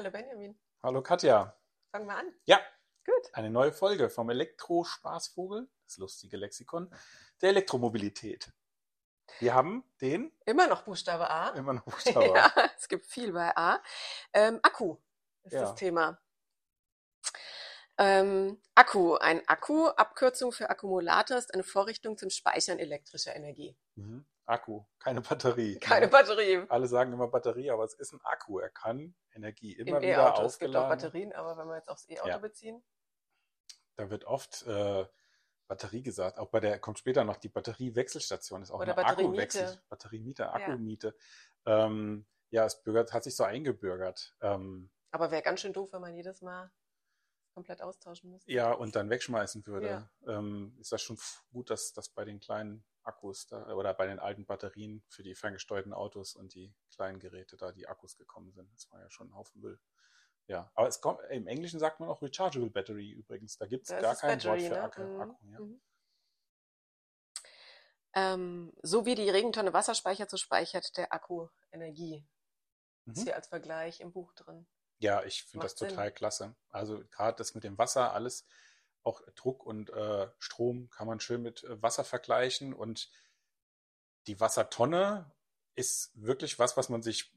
Hallo Benjamin. Hallo Katja. Fangen wir an. Ja. Gut. Eine neue Folge vom Elektro-Spaßvogel, das lustige Lexikon der Elektromobilität. Wir haben den. Immer noch Buchstabe A. Immer noch Buchstabe. ja, es gibt viel bei A. Ähm, Akku ist Ja. das Thema. Ähm, Akku. Ein Akku, Abkürzung für Akkumulator, ist eine Vorrichtung zum Speichern elektrischer Energie. Mhm. Akku, keine Batterie. Keine Ja. Batterie. Alle sagen immer Batterie, aber es ist ein Akku. Er kann Energie immer Im wieder E-Auto. Es gibt auch aufgeladen. Batterien, aber wenn wir jetzt aufs E-Auto Ja. beziehen. Da wird oft äh, Batterie gesagt. Auch bei der kommt später noch die Batteriewechselstation ist auch Oder eine. Akkuwechsel, Batteriemiete, Akkumiete. Ähm, ja, es bürgert, hat sich so eingebürgert. Ähm, Aber wäre ganz schön doof, wenn man jedes Mal komplett austauschen müsste. ja, und dann wegschmeißen würde. Ähm, ist das schon gut, dass das bei den kleinen Akkus da, oder bei den alten Batterien für die ferngesteuerten Autos und die kleinen Geräte da die Akkus gekommen sind. Das war ja schon ein Haufen Müll. Ja, aber es kommt, im Englischen sagt man auch Rechargeable Battery übrigens. Da gibt es ist gar kein Battery, Wort für ne? Akku. Mhm. Akku ja. Mhm. Ähm, so wie die Regentonne Wasser speichert, so speichert der Akku Energie. Ist Mhm. hier als Vergleich im Buch drin. Ja, ich finde das Macht Sinn. total klasse. Also gerade das mit dem Wasser, alles, auch Druck und äh, Strom kann man schön mit äh, Wasser vergleichen. Und die Wassertonne ist wirklich was, was man sich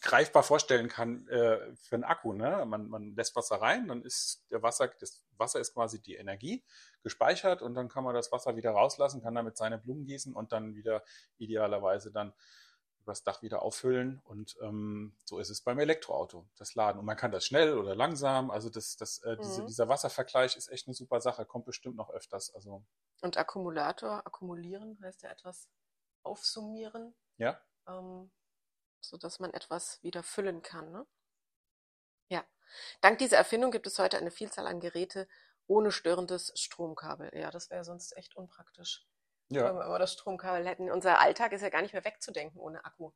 greifbar vorstellen kann äh, für einen Akku. Ne? Man, man lässt Wasser rein, dann ist der Wasser, das Wasser ist quasi die Energie gespeichert und dann kann man das Wasser wieder rauslassen, kann damit seine Blumen gießen und dann wieder idealerweise dann übers Dach wieder auffüllen. Und ähm, so ist es beim Elektroauto, das Laden. Und man kann das schnell oder langsam. Also das, das, äh, diese, Mhm. dieser Wasservergleich ist echt eine super Sache, kommt bestimmt noch öfters. Also Und Akkumulator, akkumulieren heißt ja etwas aufsummieren, ja, ähm, sodass man etwas wieder füllen kann. Ne? Ja. Dank dieser Erfindung gibt es heute eine Vielzahl an Geräte ohne störendes Stromkabel. Ja, das wäre sonst echt unpraktisch. Wenn ja, wir immer das Stromkabel hätten. Unser Alltag ist ja gar nicht mehr wegzudenken ohne Akku.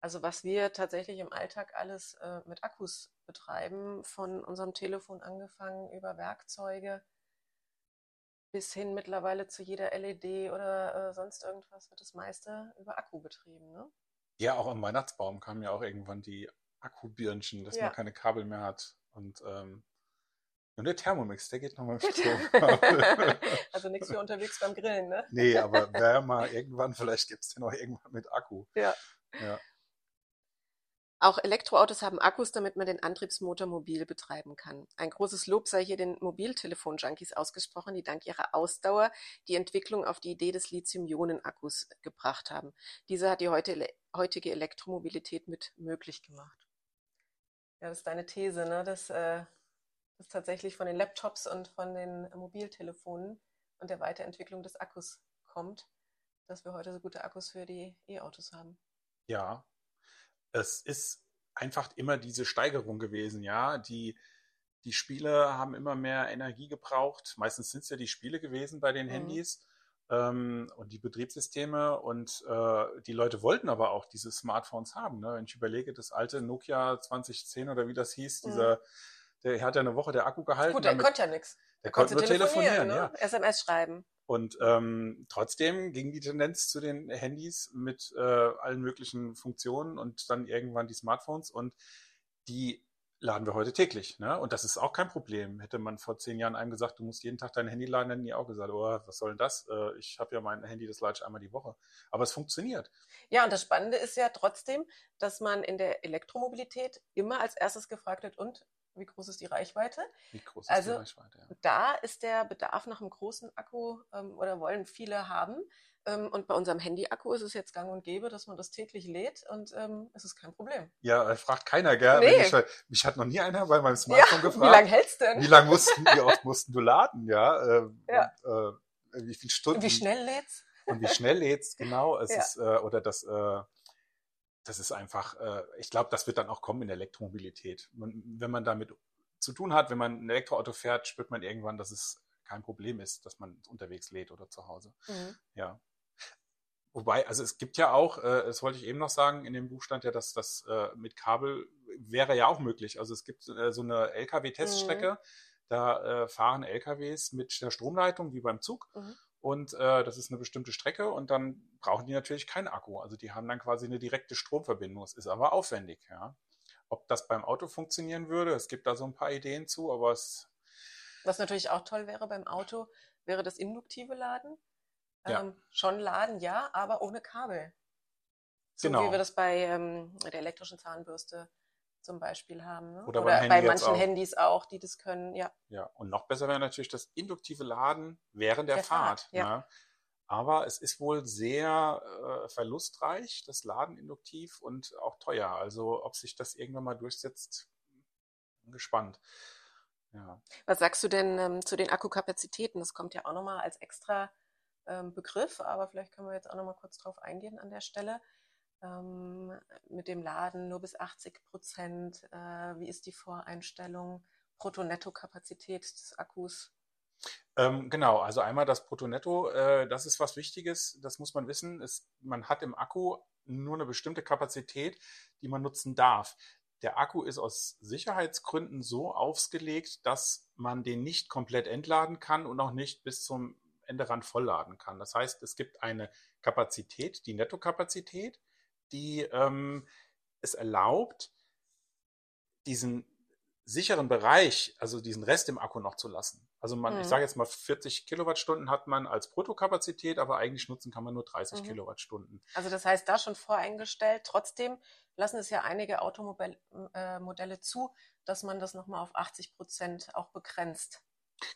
Also was wir tatsächlich im Alltag alles äh, mit Akkus betreiben, von unserem Telefon angefangen über Werkzeuge bis hin mittlerweile zu jeder LED oder äh, sonst irgendwas wird das meiste über Akku betrieben. Ne? ja, auch am Weihnachtsbaum kamen ja auch irgendwann die Akkubirnchen, dass Ja. man keine Kabel mehr hat. Und, ähm, und der Thermomix, der geht nochmal im. Stromkabel. also nichts für unterwegs beim Grillen, ne? nee, aber wäre mal irgendwann, vielleicht gibt es den auch irgendwann mit Akku. Ja. Ja. Auch Elektroautos haben Akkus, damit man den Antriebsmotor mobil betreiben kann. Ein großes Lob sei hier den Mobiltelefon-Junkies ausgesprochen, die dank ihrer Ausdauer die Entwicklung auf die Idee des Lithium-Ionen-Akkus gebracht haben. Dieser hat die heutige Elektromobilität mit möglich gemacht. Ja, das ist deine These, ne? dass äh, das tatsächlich von den Laptops und von den Mobiltelefonen und der Weiterentwicklung des Akkus kommt, dass wir heute so gute Akkus für die E-Autos haben. Ja, es ist einfach immer diese Steigerung gewesen, ja. Die, die Spiele haben immer mehr Energie gebraucht. Meistens sind es ja die Spiele gewesen bei den Mhm. Handys ähm, und die Betriebssysteme. Und äh, die Leute wollten aber auch diese Smartphones haben. Ne? Wenn ich überlege, das alte Nokia 2010 oder wie das hieß, Mhm. dieser, der hat ja eine Woche der Akku gehalten. Gut, er damit- konnte ja nichts. der Er konnte konnte nur telefonieren, ne? ja. SMS schreiben. Und ähm, trotzdem ging die Tendenz zu den Handys mit äh, allen möglichen Funktionen und dann irgendwann die Smartphones und die laden wir heute täglich. Ne? Und das ist auch kein Problem. Hätte man vor zehn Jahren einem gesagt, du musst jeden Tag dein Handy laden, hätten die auch gesagt, oh, was soll denn das? Äh, ich habe ja mein Handy, das lade ich einmal die Woche. Aber es funktioniert. Ja, und das Spannende ist ja trotzdem, dass man in der Elektromobilität immer als erstes gefragt wird, und wie groß ist die Reichweite? Wie groß ist Also, die Reichweite? Ja. Da ist der Bedarf nach einem großen Akku ähm, oder wollen viele haben. Ähm, und bei unserem Handy-Akku ist es jetzt gang und gäbe, dass man das täglich lädt und ähm, es ist kein Problem. Ja, äh, fragt keiner, gell? Nee. Ich, mich hat noch nie einer bei meinem Smartphone ja, gefragt. wie lange hält's denn? Wie lange mussten, wie oft mussten du laden, ja? Äh, Ja. Und, äh, wie viele Stunden? Und wie schnell lädt's? und wie schnell lädst, genau. Es Ja. ist, äh, oder das, äh, das ist einfach, äh, ich glaube, das wird dann auch kommen in der Elektromobilität. Man, wenn man damit zu tun hat, wenn man ein Elektroauto fährt, spürt man irgendwann, dass es kein Problem ist, dass man unterwegs lädt oder zu Hause. Mhm. Ja. Wobei, also es gibt ja auch, äh, das wollte ich eben noch sagen, in dem Buch stand ja, dass das äh, mit Kabel wäre ja auch möglich. Also es gibt äh, so eine LKW-Teststrecke, da äh, fahren LKWs mit der Stromleitung wie beim Zug Mhm. Und äh, das ist eine bestimmte Strecke und dann brauchen die natürlich keinen Akku. Also die haben dann quasi eine direkte Stromverbindung. Es ist aber aufwendig, ja. ob das beim Auto funktionieren würde. Es gibt da so ein paar Ideen zu, aber es. Was natürlich auch toll wäre beim Auto, wäre das induktive Laden. Ja. Ähm, schon laden, ja, aber ohne Kabel. So Genau. wie wir das bei ähm, der elektrischen Zahnbürste zum Beispiel haben. Ne? Oder Oder Handy bei manchen auch. Handys auch, die das können, ja. Ja, und noch besser wäre natürlich das induktive Laden während der, Der Fahrt. Fahrt, ja. ne? Aber es ist wohl sehr äh, verlustreich, das Laden induktiv und auch teuer. Also ob sich das irgendwann mal durchsetzt, gespannt. Ja. Was sagst du denn ähm, zu den Akkukapazitäten? Das kommt ja auch nochmal als extra ähm, Begriff, aber vielleicht können wir jetzt auch nochmal kurz drauf eingehen an der Stelle. Ähm, mit dem Laden nur bis 80 Prozent. Äh, wie ist die Voreinstellung? Brutto-Netto-Kapazität des Akkus? Ähm, genau, also einmal das Brutto-Netto, äh, das ist was Wichtiges, das muss man wissen. Es, man hat im Akku nur eine bestimmte Kapazität, die man nutzen darf. Der Akku ist aus Sicherheitsgründen so ausgelegt, dass man den nicht komplett entladen kann und auch nicht bis zum Enderand vollladen kann. Das heißt, es gibt eine Kapazität, die Nettokapazität, die ähm, es erlaubt, diesen sicheren Bereich, also diesen Rest im Akku noch zu lassen. Also man, ich Mhm. sage jetzt mal 40 Kilowattstunden hat man als Bruttokapazität, aber eigentlich nutzen kann man nur 30 Mhm. Kilowattstunden. Also das heißt, da schon voreingestellt. Trotzdem lassen es ja einige Automodelle äh, zu, dass man das nochmal auf 80 Prozent auch begrenzt.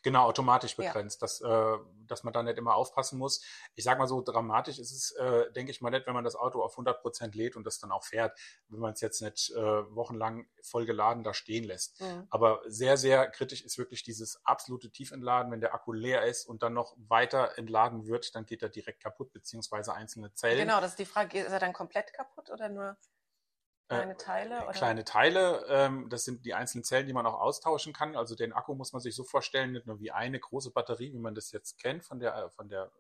Genau, automatisch Ja. begrenzt, dass, äh, dass man da nicht immer aufpassen muss. Ich sage mal so, dramatisch ist es, äh, denke ich mal, nicht, wenn man das Auto auf 100 Prozent lädt und das dann auch fährt, wenn man es jetzt nicht äh, wochenlang voll geladen da stehen lässt. Mhm. Aber sehr, sehr kritisch ist wirklich dieses absolute Tiefentladen. Wenn der Akku leer ist und dann noch weiter entladen wird, dann geht er direkt kaputt, beziehungsweise einzelne Zellen. Genau, das ist die Frage, ist er dann komplett kaputt oder nur kleine Äh, Teile? Oder? Kleine Teile, ähm, das sind die einzelnen Zellen, die man auch austauschen kann. Also den Akku muss man sich so vorstellen, nicht nur wie eine große Batterie, wie man das jetzt kennt von der, äh, von der,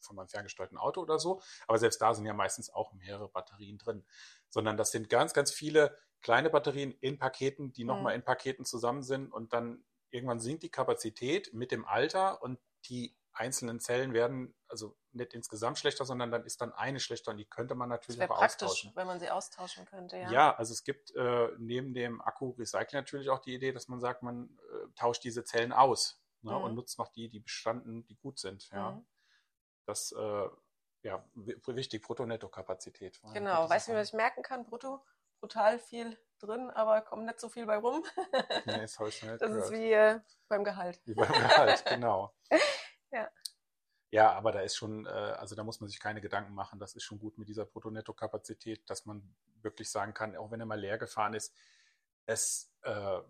von meinem ferngesteuerten Auto oder so. Aber selbst da sind ja meistens auch mehrere Batterien drin. Sondern das sind ganz, ganz viele kleine Batterien in Paketen, die nochmal Mhm. in Paketen zusammen sind und dann irgendwann sinkt die Kapazität mit dem Alter und die einzelnen Zellen werden also nicht insgesamt schlechter, sondern dann ist dann eine schlechter und die könnte man Das natürlich wäre auch praktisch, austauschen. wenn man sie austauschen könnte, ja. Ja, also es gibt äh, neben dem Akku-Recycling natürlich auch die Idee, dass man sagt, man äh, tauscht diese Zellen aus ne, Mhm. und nutzt noch die, die bestanden, die gut sind. Ja, Mhm. das äh, ja wi- wichtig, Brutto-Netto-Kapazität. Genau, weißt du, wie man sich merken kann? Brutto, brutal viel drin, aber kommt nicht so viel bei rum. Nee, das habe ich nicht Das ist gehört. wie äh, beim Gehalt. Wie beim Gehalt, genau. Ja. Aber da ist schon, äh, also da muss man sich keine Gedanken machen. Das ist schon gut mit dieser Brutto-Netto-Kapazität, dass man wirklich sagen kann, auch wenn er mal leer gefahren ist, es äh,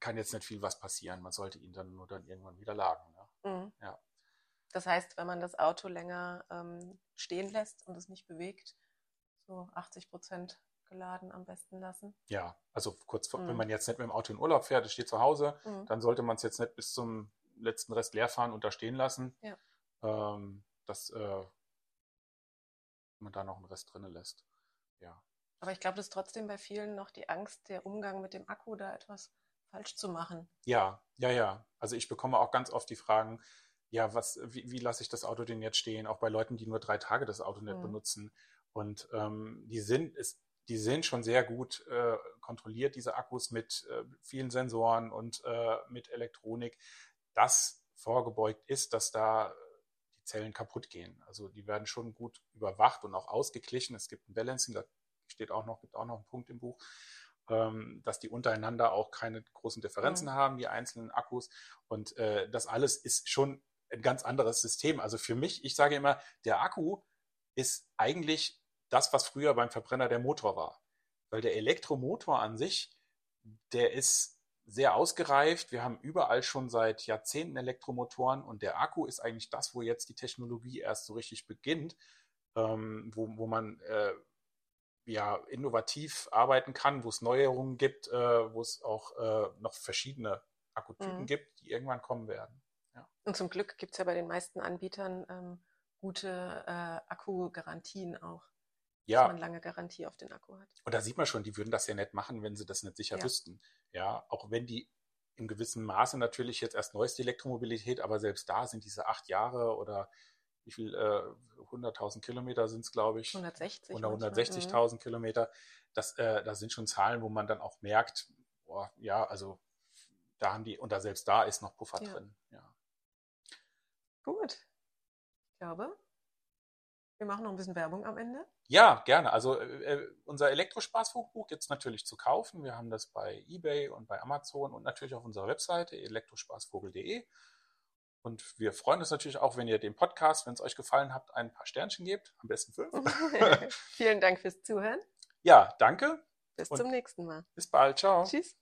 kann jetzt nicht viel was passieren. Man sollte ihn dann nur dann irgendwann wieder laden. Ne? Mhm. Ja. Das heißt, wenn man das Auto länger ähm, stehen lässt und es nicht bewegt, so 80 Prozent geladen am besten lassen. Ja, also kurz vor, wenn Mhm. man jetzt nicht mit dem Auto in Urlaub fährt, es steht zu Hause, Mhm. dann sollte man es jetzt nicht bis zum letzten Rest leer fahren und da stehen lassen. Ja. Ähm, dass äh, man da noch einen Rest drinnen lässt. Ja. Aber ich glaube, das ist trotzdem bei vielen noch die Angst, der Umgang mit dem Akku da etwas falsch zu machen. Ja, ja, ja. Also ich bekomme auch ganz oft die Fragen, ja, was, wie, wie lasse ich das Auto denn jetzt stehen? Auch bei Leuten, die nur drei Tage das Auto nicht Mhm. benutzen. Und ähm, die sind, ist, die sind schon sehr gut äh, kontrolliert, diese Akkus mit äh, vielen Sensoren und äh, mit Elektronik, dass vorgebeugt ist, dass da Zellen kaputt gehen. Also die werden schon gut überwacht und auch ausgeglichen. Es gibt ein Balancing, da steht auch noch, gibt auch noch einen Punkt im Buch, ähm, dass die untereinander auch keine großen Differenzen Mhm. haben, die einzelnen Akkus. Und äh, das alles ist schon ein ganz anderes System. Also für mich, ich sage immer, der Akku ist eigentlich das, was früher beim Verbrenner der Motor war. Weil der Elektromotor an sich, der ist sehr ausgereift. Wir haben überall schon seit Jahrzehnten Elektromotoren und der Akku ist eigentlich das, wo jetzt die Technologie erst so richtig beginnt, ähm, wo, wo man äh, ja innovativ arbeiten kann, wo es Neuerungen gibt, äh, wo es auch äh, noch verschiedene Akkutypen Mhm. gibt, die irgendwann kommen werden. Und zum Glück gibt es ja bei den meisten Anbietern ähm, gute äh, Akkugarantien auch, dass Ja, man lange Garantie auf den Akku hat. Und da sieht man schon, die würden das ja nicht machen, wenn sie das nicht sicher Ja. wüssten. Ja, auch wenn die in gewissem Maße natürlich jetzt erst neueste Elektromobilität, aber selbst da sind diese acht Jahre oder wie viel, äh, 100.000 Kilometer sind es, glaube ich, 160. oder manchmal. Mhm. 160.000 Kilometer. das, äh, das sind schon Zahlen, wo man dann auch merkt, boah, ja, also da haben die, und da selbst da ist noch Puffer Ja. drin. Ja. Gut. Ich glaube, wir machen noch ein bisschen Werbung am Ende. Ja, gerne. Also äh, äh, unser Elektrospaßbuch gibt es natürlich zu kaufen. Wir haben das bei eBay und bei Amazon und natürlich auf unserer Webseite elektrospaßvogel.de. Und wir freuen uns natürlich auch, wenn ihr dem Podcast, wenn es euch gefallen hat, ein paar Sternchen gebt, am besten fünf. Vielen Dank fürs Zuhören. ja, danke. Bis zum nächsten Mal. Bis bald. Ciao. Tschüss.